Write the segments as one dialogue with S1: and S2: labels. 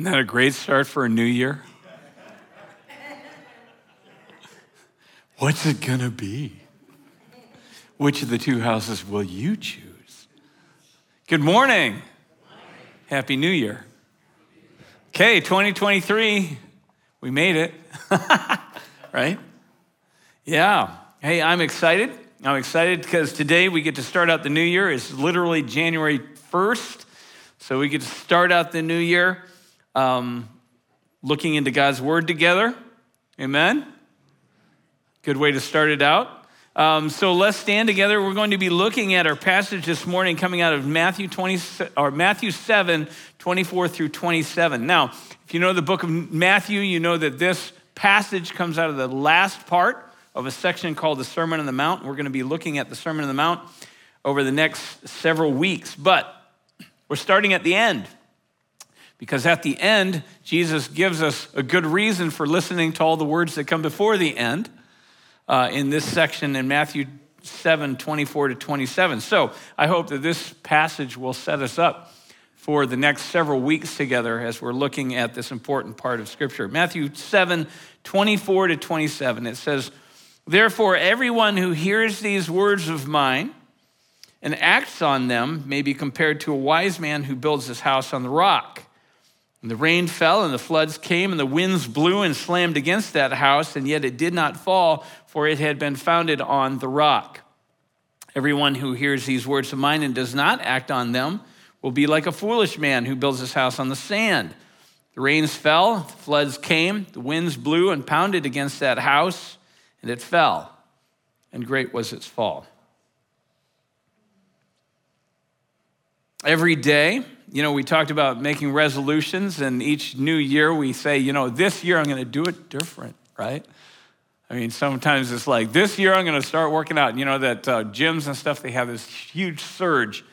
S1: Isn't that a great start for a new year? What's it going to be? Which of the two houses will you choose? Good morning. Happy New Year. Okay, 2023, we made it, right? Yeah. Hey, I'm excited. I'm excited because today we get to start out the new year. It's literally January 1st. So we get to start out the new year um, looking into God's Word together. Amen. Good way to start it out. Um, so let's stand together. We're going to be looking at our passage this morning coming out of Matthew 20 or Matthew 7, 24 through 27. Now, if you know the book of Matthew, you know that this passage comes out of the last part of a section called the Sermon on the Mount. We're going to be looking at the Sermon on the Mount over the next several weeks, but we're starting at the end. Because at the end, Jesus gives us a good reason for listening to all the words that come before the end uh, in this section in Matthew 7 24 to 27. So I hope that this passage will set us up for the next several weeks together as we're looking at this important part of Scripture. Matthew 7 24 to 27, it says, Therefore, everyone who hears these words of mine and acts on them may be compared to a wise man who builds his house on the rock. And the rain fell, and the floods came, and the winds blew and slammed against that house, and yet it did not fall, for it had been founded on the rock. Everyone who hears these words of mine and does not act on them will be like a foolish man who builds his house on the sand. The rains fell, the floods came, the winds blew and pounded against that house, and it fell, and great was its fall. Every day, you know, we talked about making resolutions, and each new year we say, you know, this year I'm going to do it different, right? I mean, sometimes it's like, this year I'm going to start working out. You know, that uh, gyms and stuff, they have this huge surge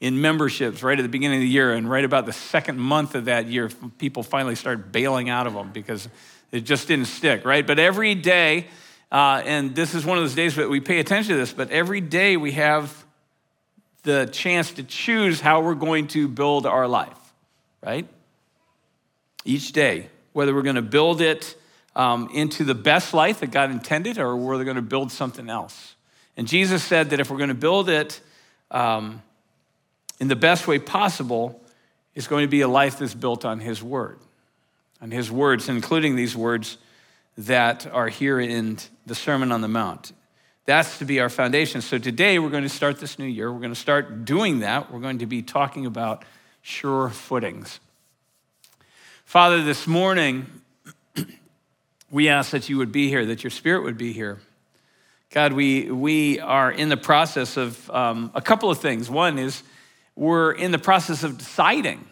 S1: in memberships right at the beginning of the year, and right about the second month of that year, people finally start bailing out of them because it just didn't stick, right? But every day, uh, and this is one of those days that we pay attention to this, but every day we have the chance to choose how we're going to build our life, right? Each day, whether we're going to build it um, into the best life that God intended or we're going to build something else. And Jesus said that if we're going to build it um, in the best way possible, it's going to be a life that's built on His Word, on His words, including these words that are here in the Sermon on the Mount. That's to be our foundation. So today we're going to start this new year. We're going to start doing that. We're going to be talking about sure footings. Father, this morning, we ask that you would be here, that your spirit would be here. God, we, we are in the process of um, a couple of things. One is we're in the process of deciding,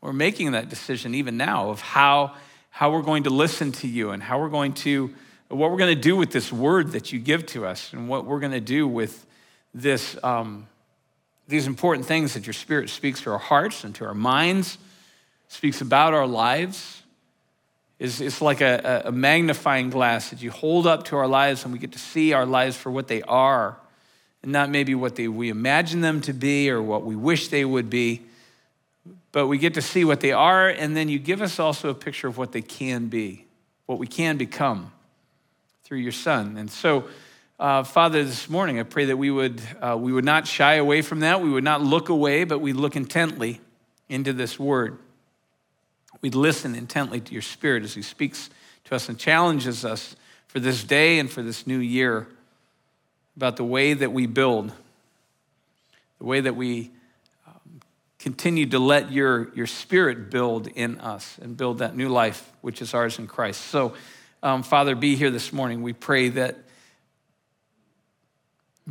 S1: we're making that decision even now of how, how we're going to listen to you and how we're going to what we're going to do with this word that you give to us and what we're going to do with this, um, these important things that your spirit speaks to our hearts and to our minds, speaks about our lives. Is it's like a, a magnifying glass that you hold up to our lives and we get to see our lives for what they are and not maybe what they, we imagine them to be or what we wish they would be, but we get to see what they are, and then you give us also a picture of what they can be, what we can become through your Son. And so, uh, Father, this morning I pray that we would, uh, we would not shy away from that. We would not look away, but we look intently into this word. We'd listen intently to your Spirit as He speaks to us and challenges us for this day and for this new year about the way that we build, the way that we um, continue to let your, your Spirit build in us and build that new life which is ours in Christ. So, um, Father, be here this morning. We pray that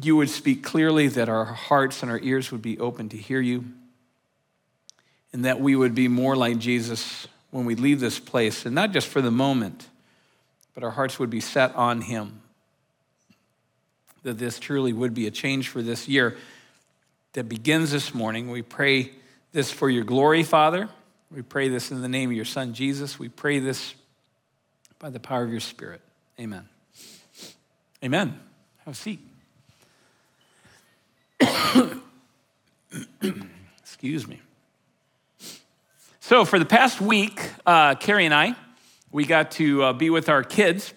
S1: you would speak clearly, that our hearts and our ears would be open to hear you, and that we would be more like Jesus when we leave this place, and not just for the moment, but our hearts would be set on him. That this truly would be a change for this year that begins this morning. We pray this for your glory, Father. We pray this in the name of your Son, Jesus. We pray this by the power of your Spirit. Amen. Amen. Have a seat. Excuse me. So, for the past week, uh, Carrie and I, we got to uh, be with our kids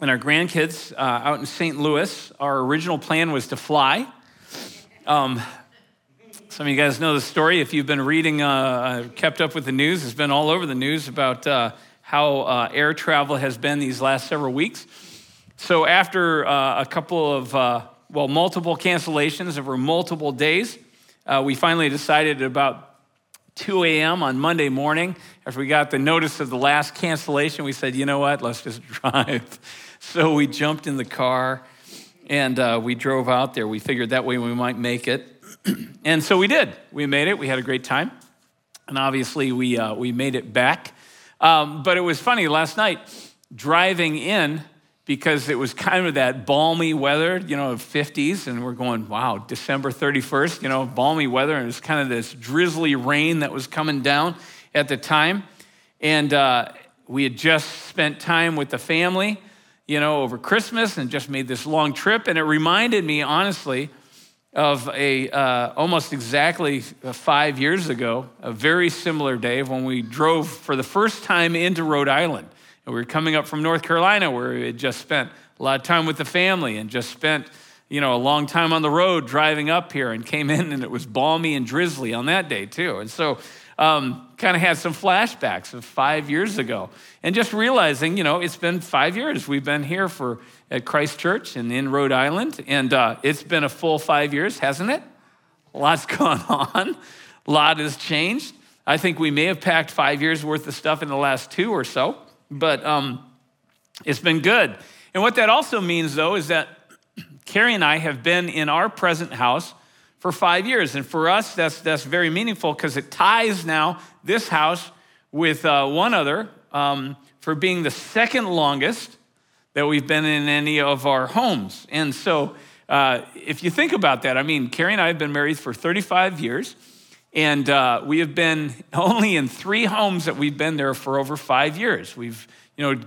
S1: and our grandkids uh, out in St. Louis. Our original plan was to fly. Um, some of you guys know the story. If you've been reading, uh, uh, kept up with the news, it's been all over the news about uh, how uh, air travel has been these last several weeks. So, after uh, a couple of, uh, well, multiple cancellations over multiple days, we finally decided at about 2 a.m. on Monday morning, after we got the notice of the last cancellation, we said, you know what, let's just drive. So we jumped in the car and uh, we drove out there. We figured that way we might make it. and so we did. We made it. We had a great time. And obviously, we, uh, we made it back. Um, but it was funny last night, driving in, because it was kind of that balmy weather, you know, 50s, and we're going, wow, December 31st, you know, balmy weather, and it was kind of this drizzly rain that was coming down at the time. And uh, we had just spent time with the family, you know, over Christmas and just made this long trip. And it reminded me, honestly, of a uh, almost exactly five years ago, a very similar day when we drove for the first time into Rhode Island. And we were coming up from North Carolina where we had just spent a lot of time with the family and just spent, you know, a long time on the road driving up here and came in and it was balmy and drizzly on that day too. And so um, kind of had some flashbacks of five years ago and just realizing, you know, it's been five years. We've been here for at Christ Church and in Rhode Island, and uh, it's been a full five years, hasn't it? A lot's gone on. A lot has changed. I think we may have packed five years worth of stuff in the last two or so but um, it's been good. And what that also means, though, is that Carrie and I have been in our present house for five years. And for us, that's, that's very meaningful because it ties now this house with uh, one other um, for being the second longest that we've been in any of our homes. And so, uh, if you think about that, I mean, Carrie and I have been married for 35 years. And uh, we have been only in three homes that we've been there for over five years. We've, you know,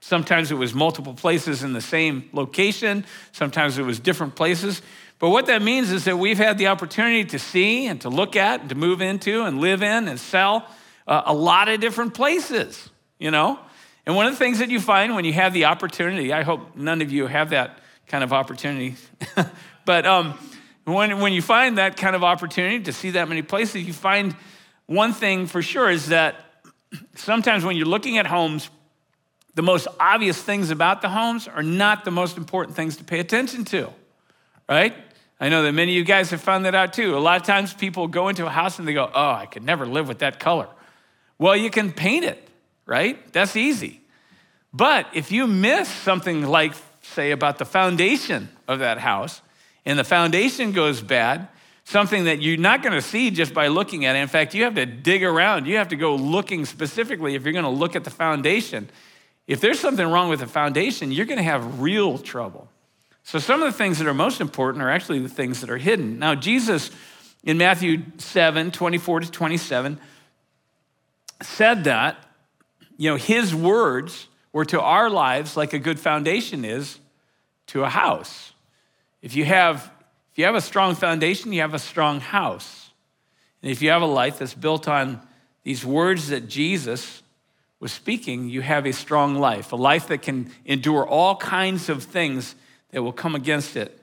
S1: sometimes it was multiple places in the same location, sometimes it was different places. But what that means is that we've had the opportunity to see and to look at and to move into and live in and sell uh, a lot of different places, you know? And one of the things that you find when you have the opportunity, I hope none of you have that kind of opportunity, but um, when, when you find that kind of opportunity to see that many places, you find one thing for sure is that sometimes when you're looking at homes, the most obvious things about the homes are not the most important things to pay attention to, right? I know that many of you guys have found that out too. A lot of times people go into a house and they go, oh, I could never live with that color. Well, you can paint it, right? That's easy. But if you miss something like, say, about the foundation of that house, and the foundation goes bad, something that you're not going to see just by looking at it. In fact, you have to dig around. You have to go looking specifically if you're going to look at the foundation. If there's something wrong with the foundation, you're going to have real trouble. So, some of the things that are most important are actually the things that are hidden. Now, Jesus in Matthew 7 24 to 27 said that, you know, his words were to our lives like a good foundation is to a house. If you have, if you have a strong foundation, you have a strong house. And if you have a life that's built on these words that Jesus was speaking, you have a strong life, a life that can endure all kinds of things that will come against it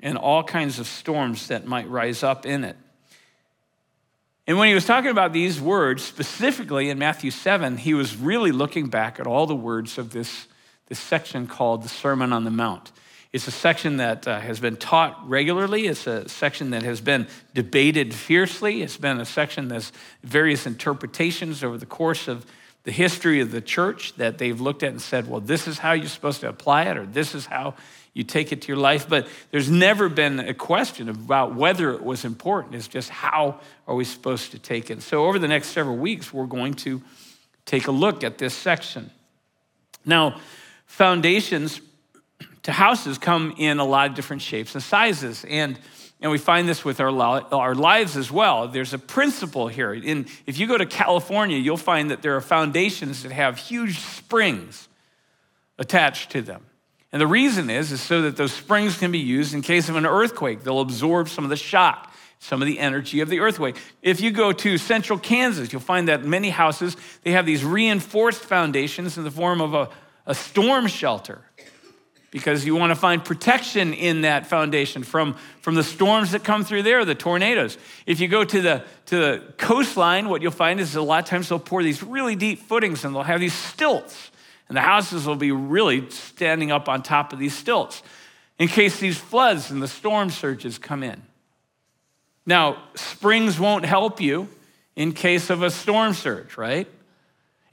S1: and all kinds of storms that might rise up in it. And when he was talking about these words, specifically in Matthew 7, he was really looking back at all the words of this, this section called the Sermon on the Mount. It's a section that uh, has been taught regularly. It's a section that has been debated fiercely. It's been a section that's various interpretations over the course of the history of the church that they've looked at and said, well, this is how you're supposed to apply it, or this is how you take it to your life. But there's never been a question about whether it was important. It's just how are we supposed to take it. So over the next several weeks, we're going to take a look at this section. Now, foundations to houses come in a lot of different shapes and sizes. And, and we find this with our, our lives as well. There's a principle here. In, if you go to California, you'll find that there are foundations that have huge springs attached to them. And the reason is, is so that those springs can be used in case of an earthquake. They'll absorb some of the shock. some of the energy of the earthquake. If you go to central Kansas, you'll find that many houses, they have these reinforced foundations in the form of a, a storm shelter because you want to find protection in that foundation from, from the storms that come through there, the tornadoes. If you go to the, to the coastline, what you'll find is a lot of times they'll pour these really deep footings and they'll have these stilts. And the houses will be really standing up on top of these stilts in case these floods and the storm surges come in. Now, springs won't help you in case of a storm surge, right?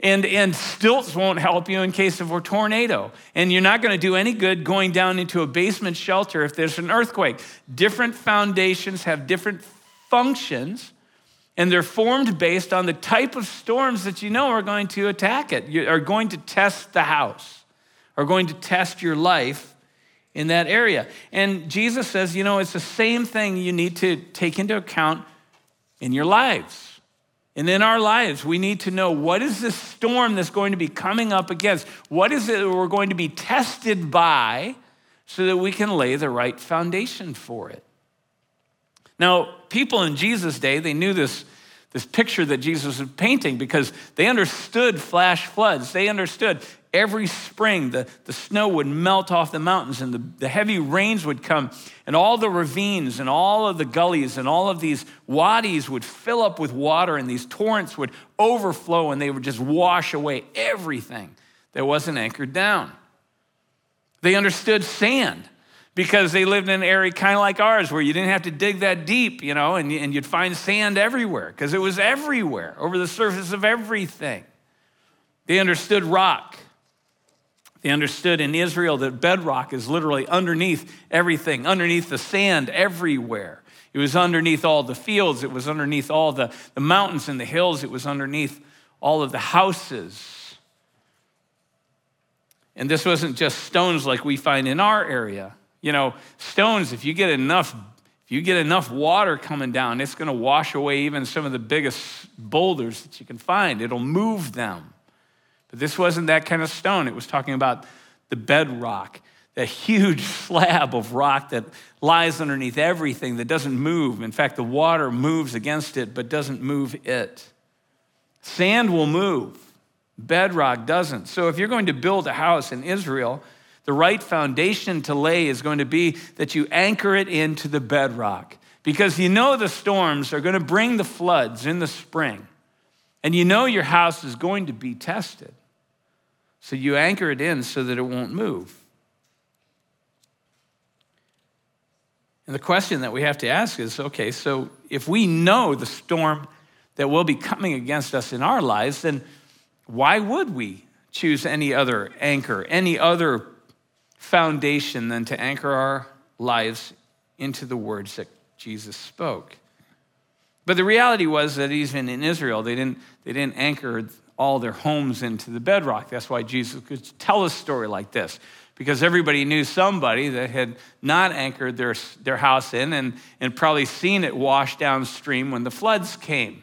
S1: And, and stilts won't help you in case of a tornado. And you're not going to do any good going down into a basement shelter if there's an earthquake. Different foundations have different functions, and they're formed based on the type of storms that you know are going to attack it, you are going to test the house, are going to test your life in that area. And Jesus says, you know, it's the same thing you need to take into account in your lives. And in our lives, we need to know what is this storm that's going to be coming up against? What is it that we're going to be tested by so that we can lay the right foundation for it? Now, people in Jesus' day, they knew this this picture that Jesus was painting because they understood flash floods. They understood every spring the, the snow would melt off the mountains and the, the heavy rains would come and all the ravines and all of the gullies and all of these wadis would fill up with water and these torrents would overflow and they would just wash away everything that wasn't anchored down. They understood sand because they lived in an area kind of like ours where you didn't have to dig that deep, you know, and, and you'd find sand everywhere because it was everywhere over the surface of everything. They understood rock. They understood in Israel that bedrock is literally underneath everything, underneath the sand everywhere. It was underneath all the fields, it was underneath all the, the mountains and the hills, it was underneath all of the houses. And this wasn't just stones like we find in our area. You know, stones, if you get enough, if you get enough water coming down, it's going to wash away even some of the biggest boulders that you can find. It'll move them. But this wasn't that kind of stone. It was talking about the bedrock, that huge slab of rock that lies underneath everything that doesn't move. In fact, the water moves against it, but doesn't move it. Sand will move, bedrock doesn't. So if you're going to build a house in Israel, the right foundation to lay is going to be that you anchor it into the bedrock because you know the storms are going to bring the floods in the spring. And you know your house is going to be tested. So you anchor it in so that it won't move. And the question that we have to ask is okay, so if we know the storm that will be coming against us in our lives, then why would we choose any other anchor, any other foundation than to anchor our lives into the words that Jesus spoke? But the reality was that even in Israel, they didn't, they didn't anchor all their homes into the bedrock. That's why Jesus could tell a story like this, because everybody knew somebody that had not anchored their, their house in and, and probably seen it wash downstream when the floods came.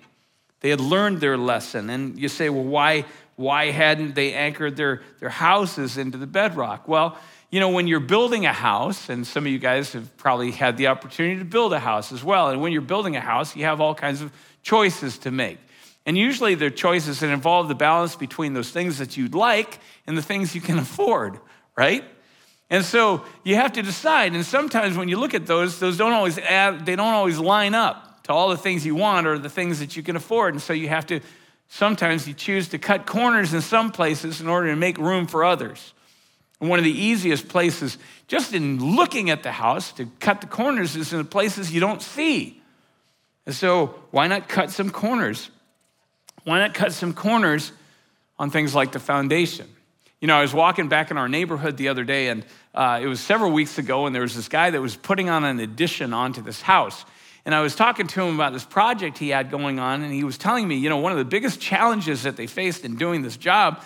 S1: They had learned their lesson. And you say, well, why, why hadn't they anchored their, their houses into the bedrock? Well, you know, when you're building a house, and some of you guys have probably had the opportunity to build a house as well, and when you're building a house, you have all kinds of choices to make. And usually they're choices that involve the balance between those things that you'd like and the things you can afford, right? And so you have to decide. And sometimes when you look at those, those don't always add, they don't always line up to all the things you want or the things that you can afford. And so you have to, sometimes you choose to cut corners in some places in order to make room for others. And one of the easiest places, just in looking at the house, to cut the corners is in the places you don't see. And so why not cut some corners? why not cut some corners on things like the foundation? You know, I was walking back in our neighborhood the other day, and uh, it was several weeks ago, and there was this guy that was putting on an addition onto this house. And I was talking to him about this project he had going on, and he was telling me, you know, one of the biggest challenges that they faced in doing this job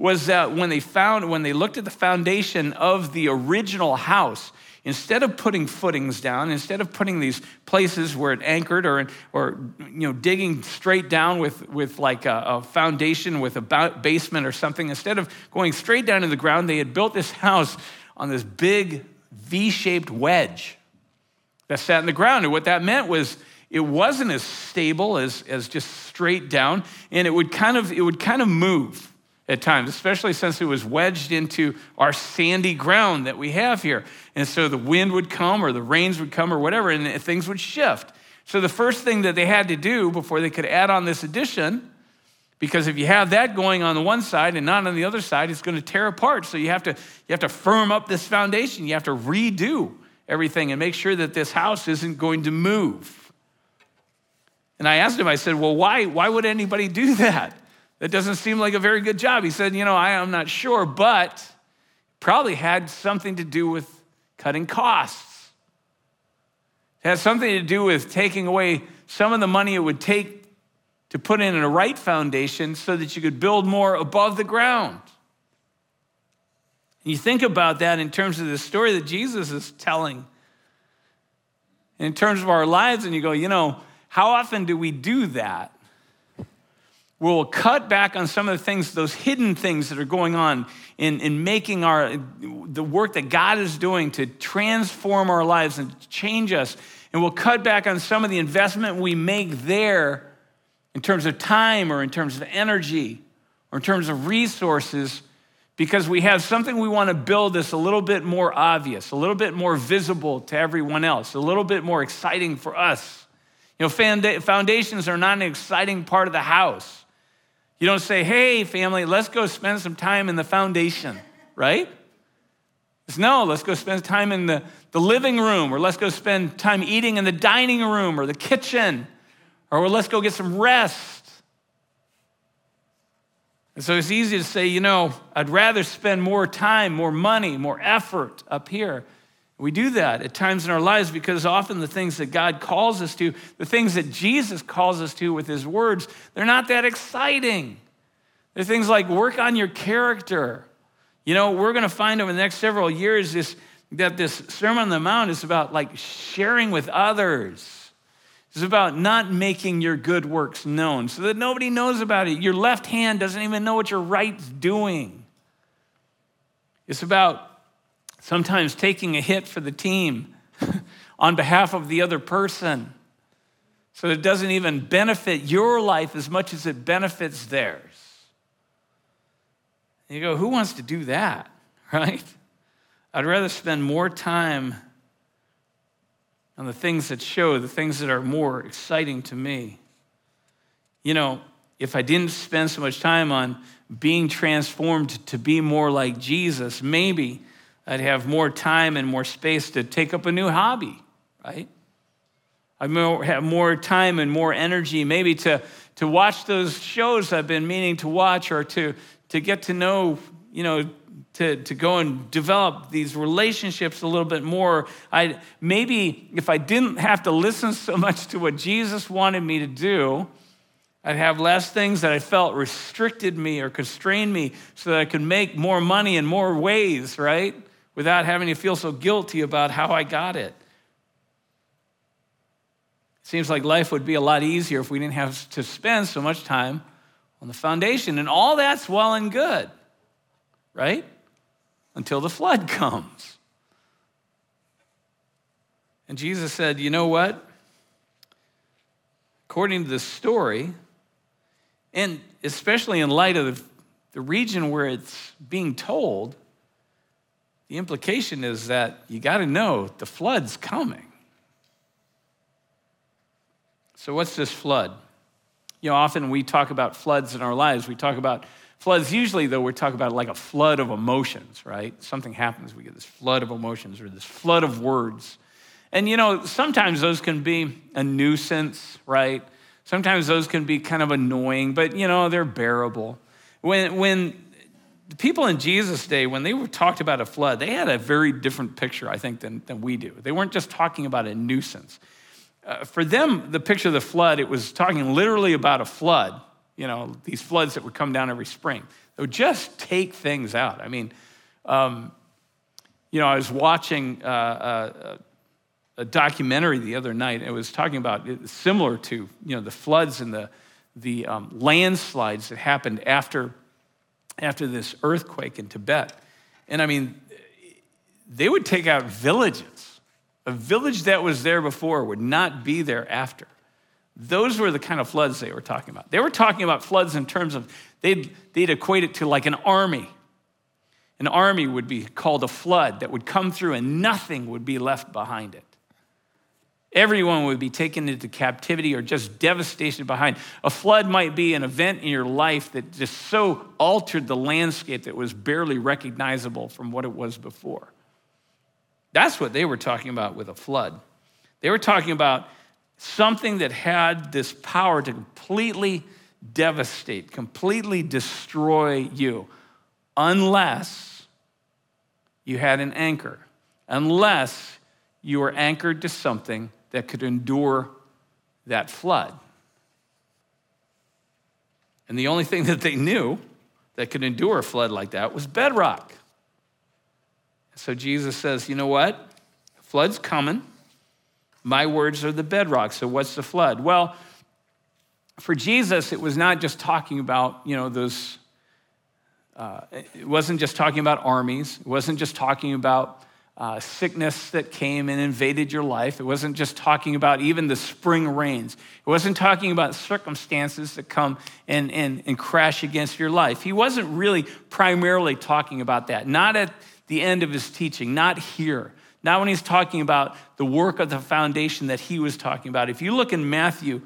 S1: was that when they found, when they looked at the foundation of the original house, Instead of putting footings down, instead of putting these places where it anchored or, or you know, digging straight down with, with like a, a foundation with a basement or something, instead of going straight down to the ground, they had built this house on this big V shaped wedge that sat in the ground. And what that meant was it wasn't as stable as, as just straight down, and it would kind of it would kind of move at times, especially since it was wedged into our sandy ground that we have here. And so the wind would come or the rains would come or whatever, and things would shift. So the first thing that they had to do before they could add on this addition, because if you have that going on the one side and not on the other side, it's going to tear apart. So you have to, you have to firm up this foundation. You have to redo everything and make sure that this house isn't going to move. And I asked him, I said, Well, why, why would anybody do that? That doesn't seem like a very good job. He said, You know, I, am not sure, but probably had something to do with cutting costs. It had something to do with taking away some of the money it would take to put in a right foundation so that you could build more above the ground. And you think about that in terms of the story that Jesus is telling, in terms of our lives, and you go, you know, how often do we do that? We'll cut back on some of the things, those hidden things that are going on in, in making our, the work that God is doing to transform our lives and change us. And we'll cut back on some of the investment we make there in terms of time or in terms of energy or in terms of resources because we have something we want to build that's a little bit more obvious, a little bit more visible to everyone else, a little bit more exciting for us. You know, foundations are not an exciting part of the house. You don't say, hey, family, let's go spend some time in the foundation, right? It's no, let's go spend time in the, the living room, or let's go spend time eating in the dining room or the kitchen, or let's go get some rest. And so it's easy to say, you know, I'd rather spend more time, more money, more effort up here we do that at times in our lives because often the things that God calls us to, the things that Jesus calls us to with his words, they're not that exciting. They're things like work on your character. You know, we're going to find over the next several years this, that this Sermon on the Mount is about like sharing with others. It's about not making your good works known so that nobody knows about it. Your left hand doesn't even know what your right's doing. It's about sometimes taking a hit for the team on behalf of the other person. So it doesn't even benefit your life as much as it benefits theirs. And you go, who wants to do that, right? I'd rather spend more time on the things that show, the things that are more exciting to me. You know, if I didn't spend so much time on being transformed to be more like Jesus, maybe I'd have more time and more space to take up a new hobby, right? I'd have more time and more energy, maybe to, to watch those shows I've been meaning to watch or to, to get to know, you know, to, to go and develop these relationships a little bit more. I maybe if I didn't have to listen so much to what Jesus wanted me to do, I'd have less things that I felt restricted me or constrained me so that I could make more money in more ways, right? Without having to feel so guilty about how I got it. Seems like life would be a lot easier if we didn't have to spend so much time on the foundation. And all that's well and good, right? Until the flood comes. And Jesus said, You know what? According to the story, and especially in light of the region where it's being told, the implication is that you got to know the flood's coming. So, what's this flood? You know, often we talk about floods in our lives. We talk about floods, usually, though, we're talking about like a flood of emotions, right? Something happens, we get this flood of emotions or this flood of words. And, you know, sometimes those can be a nuisance, right? Sometimes those can be kind of annoying, but, you know, they're bearable. When, when the people in Jesus' day, when they were talked about a flood, they had a very different picture, I think, than, than we do. They weren't just talking about a nuisance. Uh, for them, the picture of the flood, it was talking literally about a flood, you know, these floods that would come down every spring. They would just take things out. I mean, um, you know, I was watching uh, uh, a documentary the other night. And it was talking about similar to, you know, the floods and the, the um, landslides that happened after after this earthquake in Tibet. And I mean, they would take out villages. A village that was there before would not be there after. Those were the kind of floods they were talking about. They were talking about floods in terms of, they'd, they'd equate it to like an army. An army would be called a flood that would come through and nothing would be left behind it. Everyone would be taken into captivity or just devastation behind. A flood might be an event in your life that just so altered the landscape that was barely recognizable from what it was before. That's what they were talking about with a flood. They were talking about something that had this power to completely devastate, completely destroy you, unless you had an anchor, unless you were anchored to something that could endure that flood. And the only thing that they knew that could endure a flood like that was bedrock. So Jesus says, you know what? Flood's coming. My words are the bedrock. So what's the flood? Well, for Jesus, it was not just talking about, you know, those, uh, it wasn't just talking about armies. It wasn't just talking about uh, sickness that came and invaded your life. It wasn't just talking about even the spring rains. It wasn't talking about circumstances that come and, and, and crash against your life. He wasn't really primarily talking about that, not at the end of his teaching, not here. Not when he's talking about the work of the foundation that he was talking about. If you look in Matthew,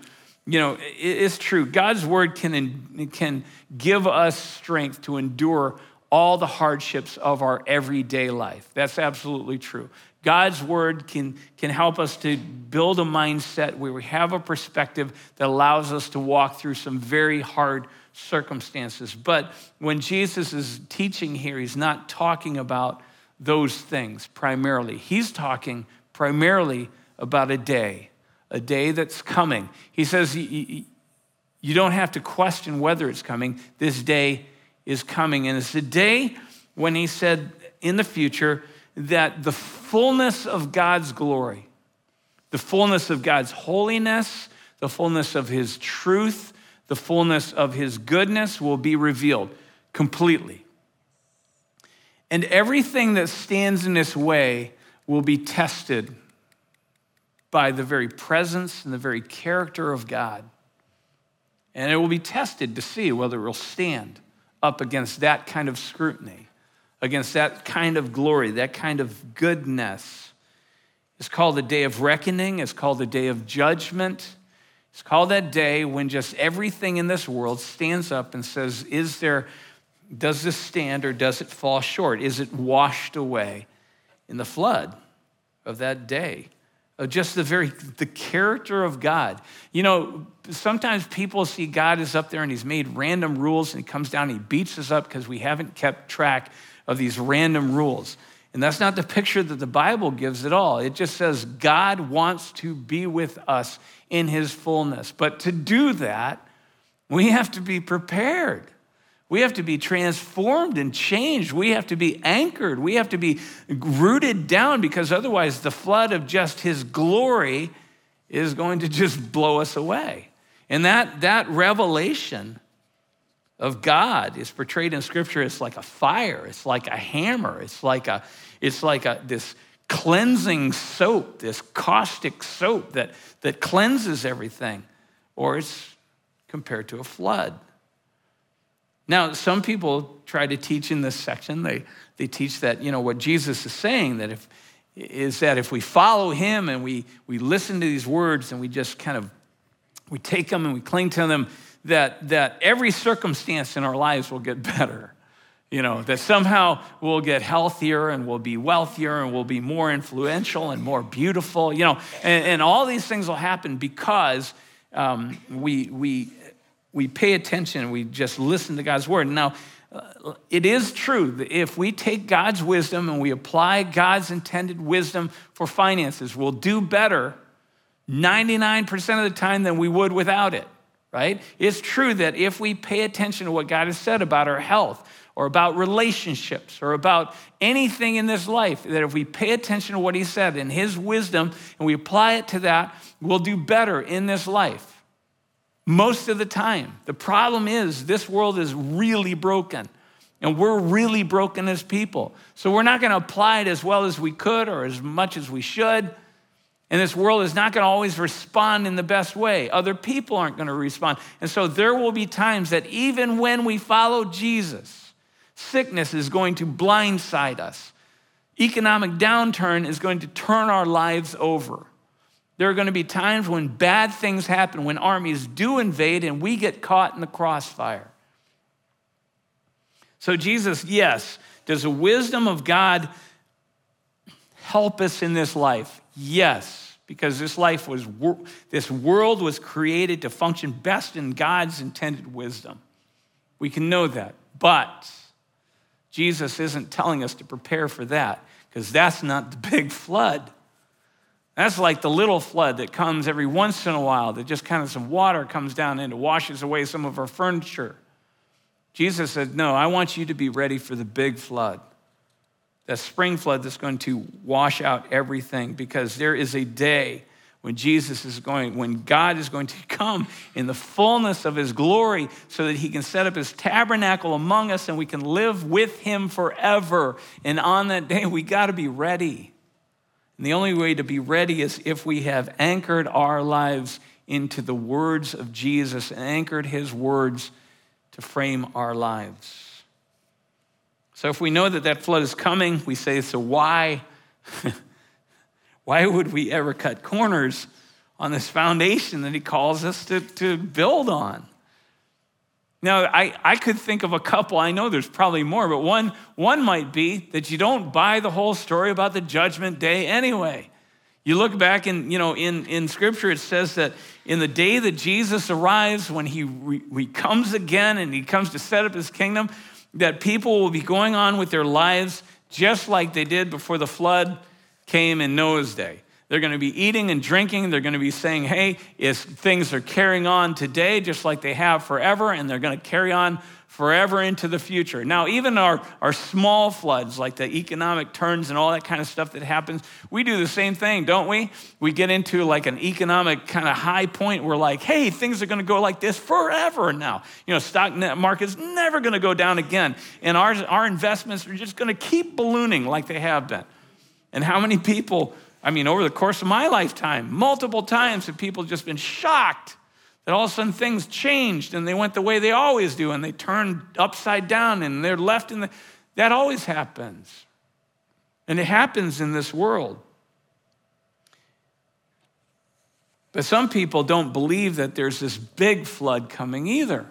S1: you know, it's true. God's word can, can give us strength to endure all the hardships of our everyday life. That's absolutely true. God's word can, can help us to build a mindset where we have a perspective that allows us to walk through some very hard circumstances. But when Jesus is teaching here, he's not talking about those things primarily. He's talking primarily about a day, a day that's coming. He says, You don't have to question whether it's coming. This day is coming. And it's the day when he said in the future that the fullness of God's glory, the fullness of God's holiness, the fullness of his truth, the fullness of his goodness will be revealed completely. And everything that stands in this way will be tested by the very presence and the very character of God. And it will be tested to see whether it will stand up against that kind of scrutiny, against that kind of glory, that kind of goodness. It's called the day of reckoning, it's called the day of judgment. It's called that day when just everything in this world stands up and says, Is there, does this stand or does it fall short? Is it washed away in the flood of that day? Of just the very the character of God. You know, sometimes people see God is up there and he's made random rules and he comes down and he beats us up because we haven't kept track of these random rules. And that's not the picture that the Bible gives at all. It just says God wants to be with us in his fullness. But to do that, we have to be prepared. We have to be transformed and changed. We have to be anchored. We have to be rooted down because otherwise, the flood of just His glory is going to just blow us away. And that, that revelation of God is portrayed in Scripture as like a fire, it's like a hammer, it's like, a, it's like a, this cleansing soap, this caustic soap that, that cleanses everything. Or it's compared to a flood. Now, some people try to teach in this section, they, they teach that, you know, what Jesus is saying, that if, is that if we follow him and we, we listen to these words and we just kind of, we take them and we cling to them, that, that every circumstance in our lives will get better. You know, that somehow we'll get healthier and we'll be wealthier and we'll be more influential and more beautiful, you know, and, and all these things will happen because um, we, we we pay attention, and we just listen to God's word. Now, uh, it is true that if we take God's wisdom and we apply God's intended wisdom for finances, we'll do better 99% of the time than we would without it, right? It's true that if we pay attention to what God has said about our health or about relationships or about anything in this life, that if we pay attention to what He said in His wisdom and we apply it to that, we'll do better in this life most of the time. The problem is, this world is really broken, and we're really broken as people. So we're not going to apply it as well as we could or as much as we should. And this world is not going to always respond in the best way. Other people aren't going to respond. And so there will be times that even when we follow Jesus, sickness is going to blindside us. Economic downturn is going to turn our lives over. There are going to be times when bad things happen, when armies do invade and we get caught in the crossfire. So, Jesus, yes, does the wisdom of God help us in this life? Yes, because this life was, this world was created to function best in God's intended wisdom. We can know that. But Jesus isn't telling us to prepare for that because that's not the big flood. That's like the little flood that comes every once in a while, that just kind of some water comes down and it washes away some of our furniture. Jesus said, No, I want you to be ready for the big flood, that spring flood that's going to wash out everything, because there is a day when Jesus is going, when God is going to come in the fullness of his glory so that he can set up his tabernacle among us and we can live with him forever. And on that day, we got to be ready. And the only way to be ready is if we have anchored our lives into the words of Jesus, and anchored his words to frame our lives. So if we know that that flood is coming, we say, so why? why would we ever cut corners on this foundation that he calls us to, to build on? Now, I, I could think of a couple. I know there's probably more, but one, one might be that you don't buy the whole story about the judgment day anyway. You look back and, you know, in, in scripture, it says that in the day that Jesus arrives, when he, re, he comes again and he comes to set up his kingdom, that people will be going on with their lives just like they did before the flood came in Noah's day. They're going to be eating and drinking. They're going to be saying, hey, if things are carrying on today just like they have forever, and they're going to carry on forever into the future. Now, even our, our small floods, like the economic turns and all that kind of stuff that happens, we do the same thing, don't we? We get into like an economic kind of high point. We're like, hey, things are going to go like this forever now. You know, stock market's never going to go down again. And our, our investments are just going to keep ballooning like they have been. And how many people I mean, over the course of my lifetime, multiple times have people just been shocked that all of a sudden things changed and they went the way they always do and they turned upside down and they're left in the. That always happens. And it happens in this world. But some people don't believe that there's this big flood coming either.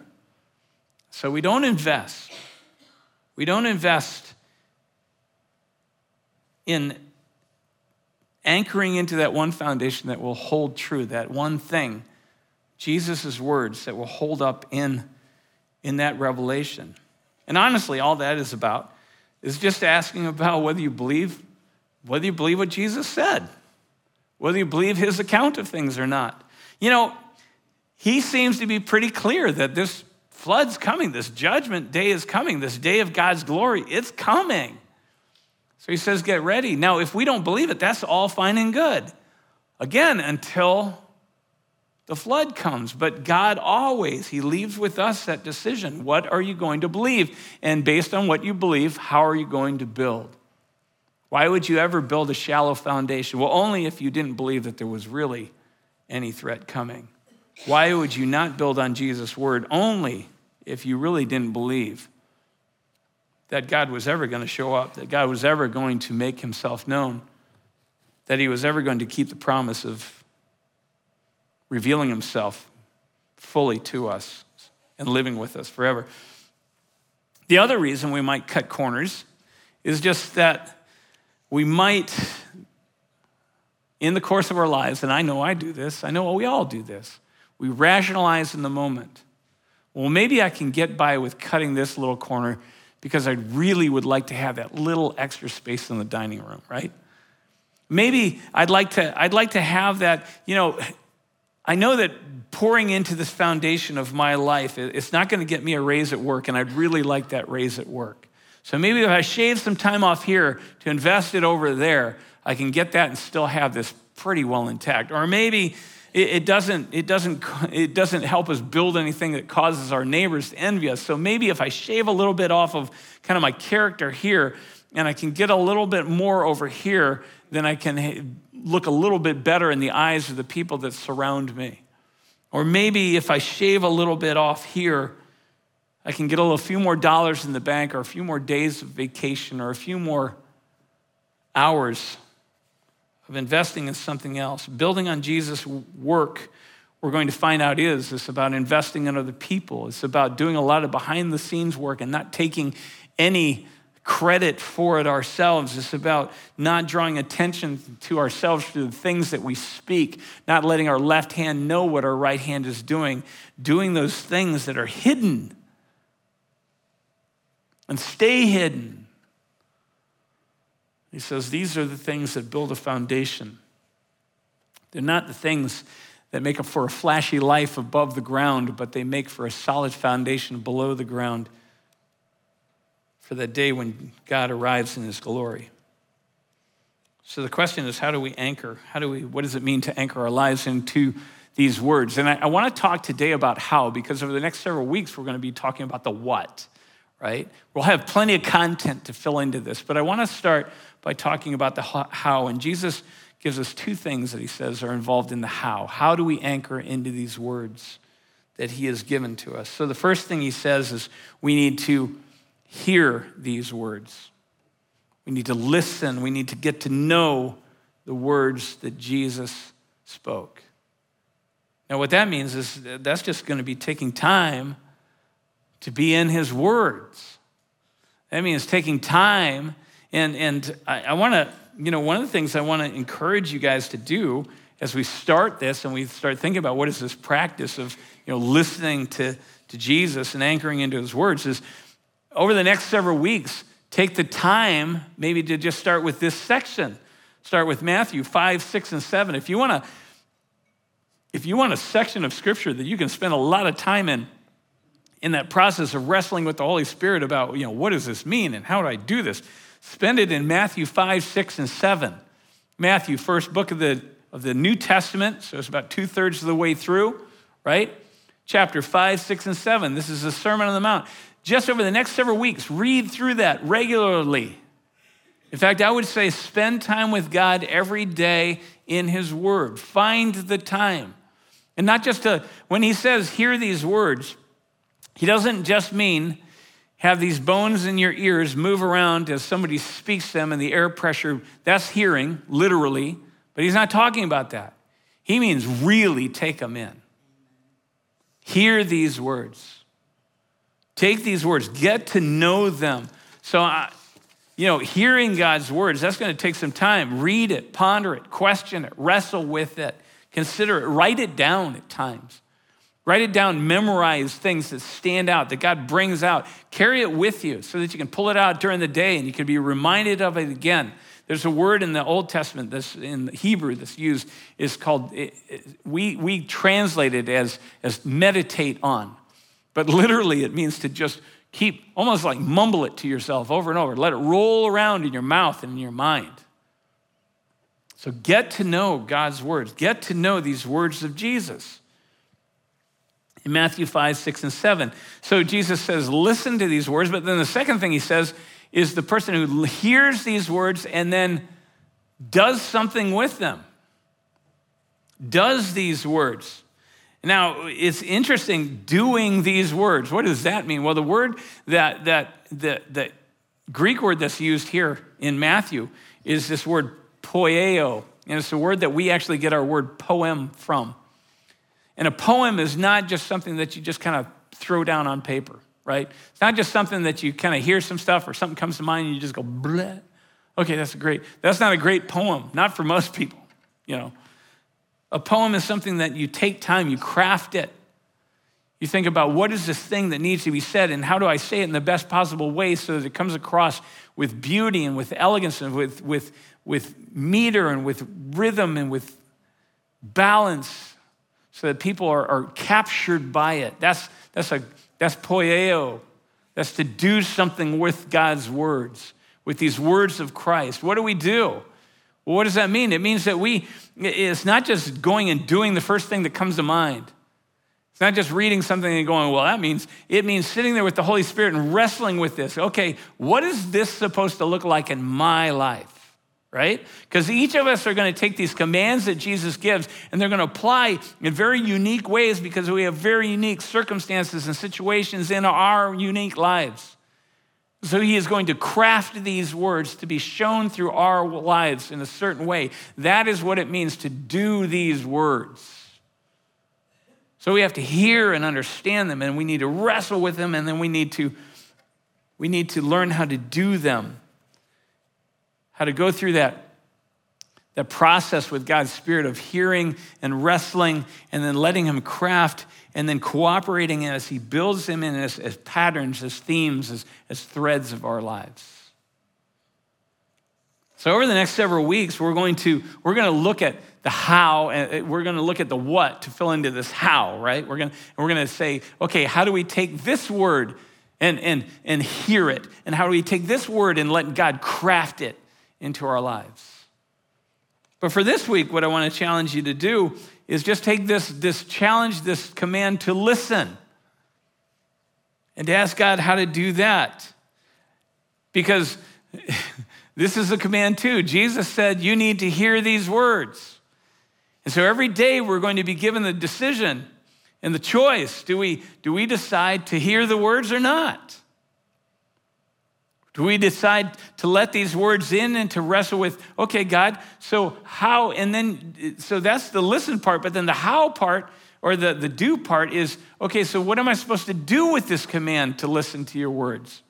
S1: So we don't invest. We don't invest in anchoring into that one foundation that will hold true, that one thing, Jesus' words that will hold up in, in that revelation. And honestly, all that is about is just asking about whether you believe, whether you believe what Jesus said, whether you believe his account of things or not. You know, he seems to be pretty clear that this flood's coming, this judgment day is coming, this day of God's glory, it's coming. So he says, Get ready. Now, if we don't believe it, that's all fine and good. Again, until the flood comes. But God always, He leaves with us that decision. What are you going to believe? And based on what you believe, how are you going to build? Why would you ever build a shallow foundation? Well, only if you didn't believe that there was really any threat coming. Why would you not build on Jesus' word? Only if you really didn't believe that God was ever going to show up, that God was ever going to make himself known, that he was ever going to keep the promise of revealing himself fully to us and living with us forever. The other reason we might cut corners is just that we might, in the course of our lives, and I know I do this, I know we all do this, we rationalize in the moment. Well, maybe I can get by with cutting this little corner because I really would like to have that little extra space in the dining room, right? Maybe I'd like to, I'd like to have that, you know, I know that pouring into this foundation of my life, it's not going to get me a raise at work, and I'd really like that raise at work. So maybe if I shave some time off here to invest it over there, I can get that and still have this pretty well intact. Or maybe it, doesn't, it, doesn't, it doesn't help us build anything that causes our neighbors to envy us. So maybe if I shave a little bit off of kind of my character here, and I can get a little bit more over here, then I can look a little bit better in the eyes of the people that surround me. Or maybe if I shave a little bit off here, I can get a little, few more dollars in the bank or a few more days of vacation or a few more hours of investing in something else. Building on Jesus' work, we're going to find out is it's about investing in other people. It's about doing a lot of behind the scenes work and not taking any credit for it ourselves. It's about not drawing attention to ourselves through the things that we speak, not letting our left hand know what our right hand is doing, doing those things that are hidden and stay hidden. He says these are the things that build a foundation. They're not the things that make up for a flashy life above the ground, but they make for a solid foundation below the ground for the day when God arrives in his glory. So the question is how do we anchor? How do we, what does it mean to anchor our lives into these words? And I, I want to talk today about how, because over the next several weeks, we're going to be talking about the what right? We'll have plenty of content to fill into this, but I want to start by talking about the how. And Jesus gives us two things that he says are involved in the how. How do we anchor into these words that he has given to us? So the first thing he says is we need to hear these words. We need to listen. We need to get to know the words that Jesus spoke. Now, what that means is that's just going to be taking time to be in his words. That means taking time. And, and I, I want to, you know, one of the things I want to encourage you guys to do as we start this and we start thinking about what is this practice of, you know, listening to, to Jesus and anchoring into his words is over the next several weeks, take the time maybe to just start with this section. Start with Matthew 5, 6, and 7. If you want to, if you want a section of scripture that you can spend a lot of time in, in that process of wrestling with the Holy Spirit about, you know, what does this mean and how do I do this? Spend it in Matthew 5, 6, and 7. Matthew, first book of the, of the New Testament, so it's about two thirds of the way through, right? Chapter 5, 6, and 7. This is the Sermon on the Mount. Just over the next several weeks, read through that regularly. In fact, I would say spend time with God every day in His Word. Find the time. And not just to, when He says, hear these words, he doesn't just mean have these bones in your ears move around as somebody speaks them and the air pressure. That's hearing, literally, but he's not talking about that. He means really take them in. Hear these words. Take these words, get to know them. So, I, you know, hearing God's words, that's going to take some time. Read it, ponder it, question it, wrestle with it, consider it, write it down at times. Write it down, memorize things that stand out, that God brings out. Carry it with you so that you can pull it out during the day and you can be reminded of it again. There's a word in the Old Testament, that's in Hebrew that's used, is called, we, we translate it as, as meditate on. But literally, it means to just keep, almost like mumble it to yourself over and over. Let it roll around in your mouth and in your mind. So get to know God's words, get to know these words of Jesus in Matthew 5, 6, and 7. So Jesus says, listen to these words. But then the second thing he says is the person who hears these words and then does something with them. Does these words. Now, it's interesting doing these words. What does that mean? Well, the word that, that, the, the Greek word that's used here in Matthew is this word poieo. And it's a word that we actually get our word poem from. And a poem is not just something that you just kind of throw down on paper, right? It's not just something that you kind of hear some stuff or something comes to mind and you just go, bleh. Okay, that's great, that's not a great poem, not for most people, you know. A poem is something that you take time, you craft it. You think about what is this thing that needs to be said and how do I say it in the best possible way so that it comes across with beauty and with elegance and with, with, with meter and with rhythm and with balance so that people are, are captured by it. That's, that's, a, that's poieo. That's to do something with God's words, with these words of Christ. What do we do? Well, what does that mean? It means that we, it's not just going and doing the first thing that comes to mind. It's not just reading something and going, well, that means, it means sitting there with the Holy Spirit and wrestling with this. Okay, what is this supposed to look like in my life? Right? Because each of us are going to take these commands that Jesus gives and they're going to apply in very unique ways because we have very unique circumstances and situations in our unique lives. So he is going to craft these words to be shown through our lives in a certain way. That is what it means to do these words. So we have to hear and understand them, and we need to wrestle with them, and then we need to, we need to learn how to do them, how to go through that, that process with God's Spirit of hearing and wrestling, and then letting Him craft, and then cooperating as He builds them in as, as patterns, as themes, as, as threads of our lives. So over the next several weeks, we're going to, we're going to look at the how, and uh, we're going to look at the what to fill into this how, right? We're going to, we're going to say, okay, how do we take this word and, and, and hear it? And how do we take this word and let God craft it into our lives? But for this week, what I want to challenge you to do is just take this, this challenge, this command to listen and to ask God how to do that. Because This is a command too. Jesus said, You need to hear these words. And so every day we're going to be given the decision and the choice do we, do we decide to hear the words or not? Do we decide to let these words in and to wrestle with, okay, God, so how, and then, so that's the listen part, but then the how part or the, the do part is, okay, so what am I supposed to do with this command to listen to your words?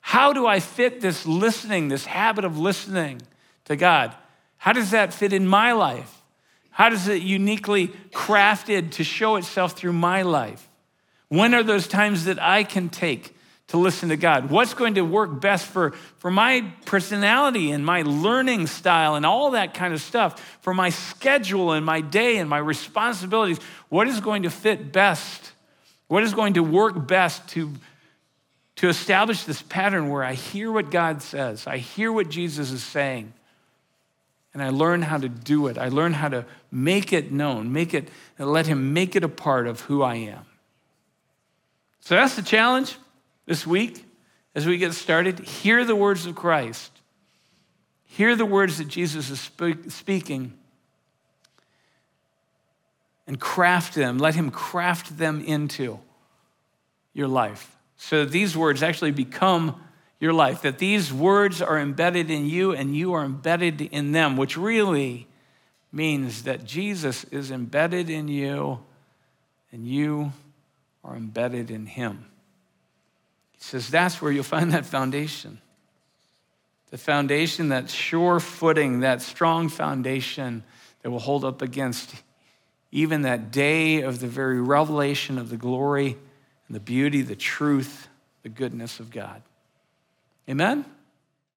S1: How do I fit this listening, this habit of listening to God? How does that fit in my life? How does it uniquely crafted to show itself through my life? When are those times that I can take to listen to God? What's going to work best for, for my personality and my learning style and all that kind of stuff, for my schedule and my day and my responsibilities? What is going to fit best? What is going to work best to to establish this pattern where I hear what God says, I hear what Jesus is saying, and I learn how to do it. I learn how to make it known, make it, let Him make it a part of who I am. So that's the challenge this week as we get started. Hear the words of Christ, hear the words that Jesus is speaking, and craft them. Let Him craft them into your life so that these words actually become your life, that these words are embedded in you and you are embedded in them, which really means that Jesus is embedded in you and you are embedded in him. He says that's where you'll find that foundation. The foundation, that sure footing, that strong foundation that will hold up against even that day of the very revelation of the glory and the beauty, the truth, the goodness of God. Amen?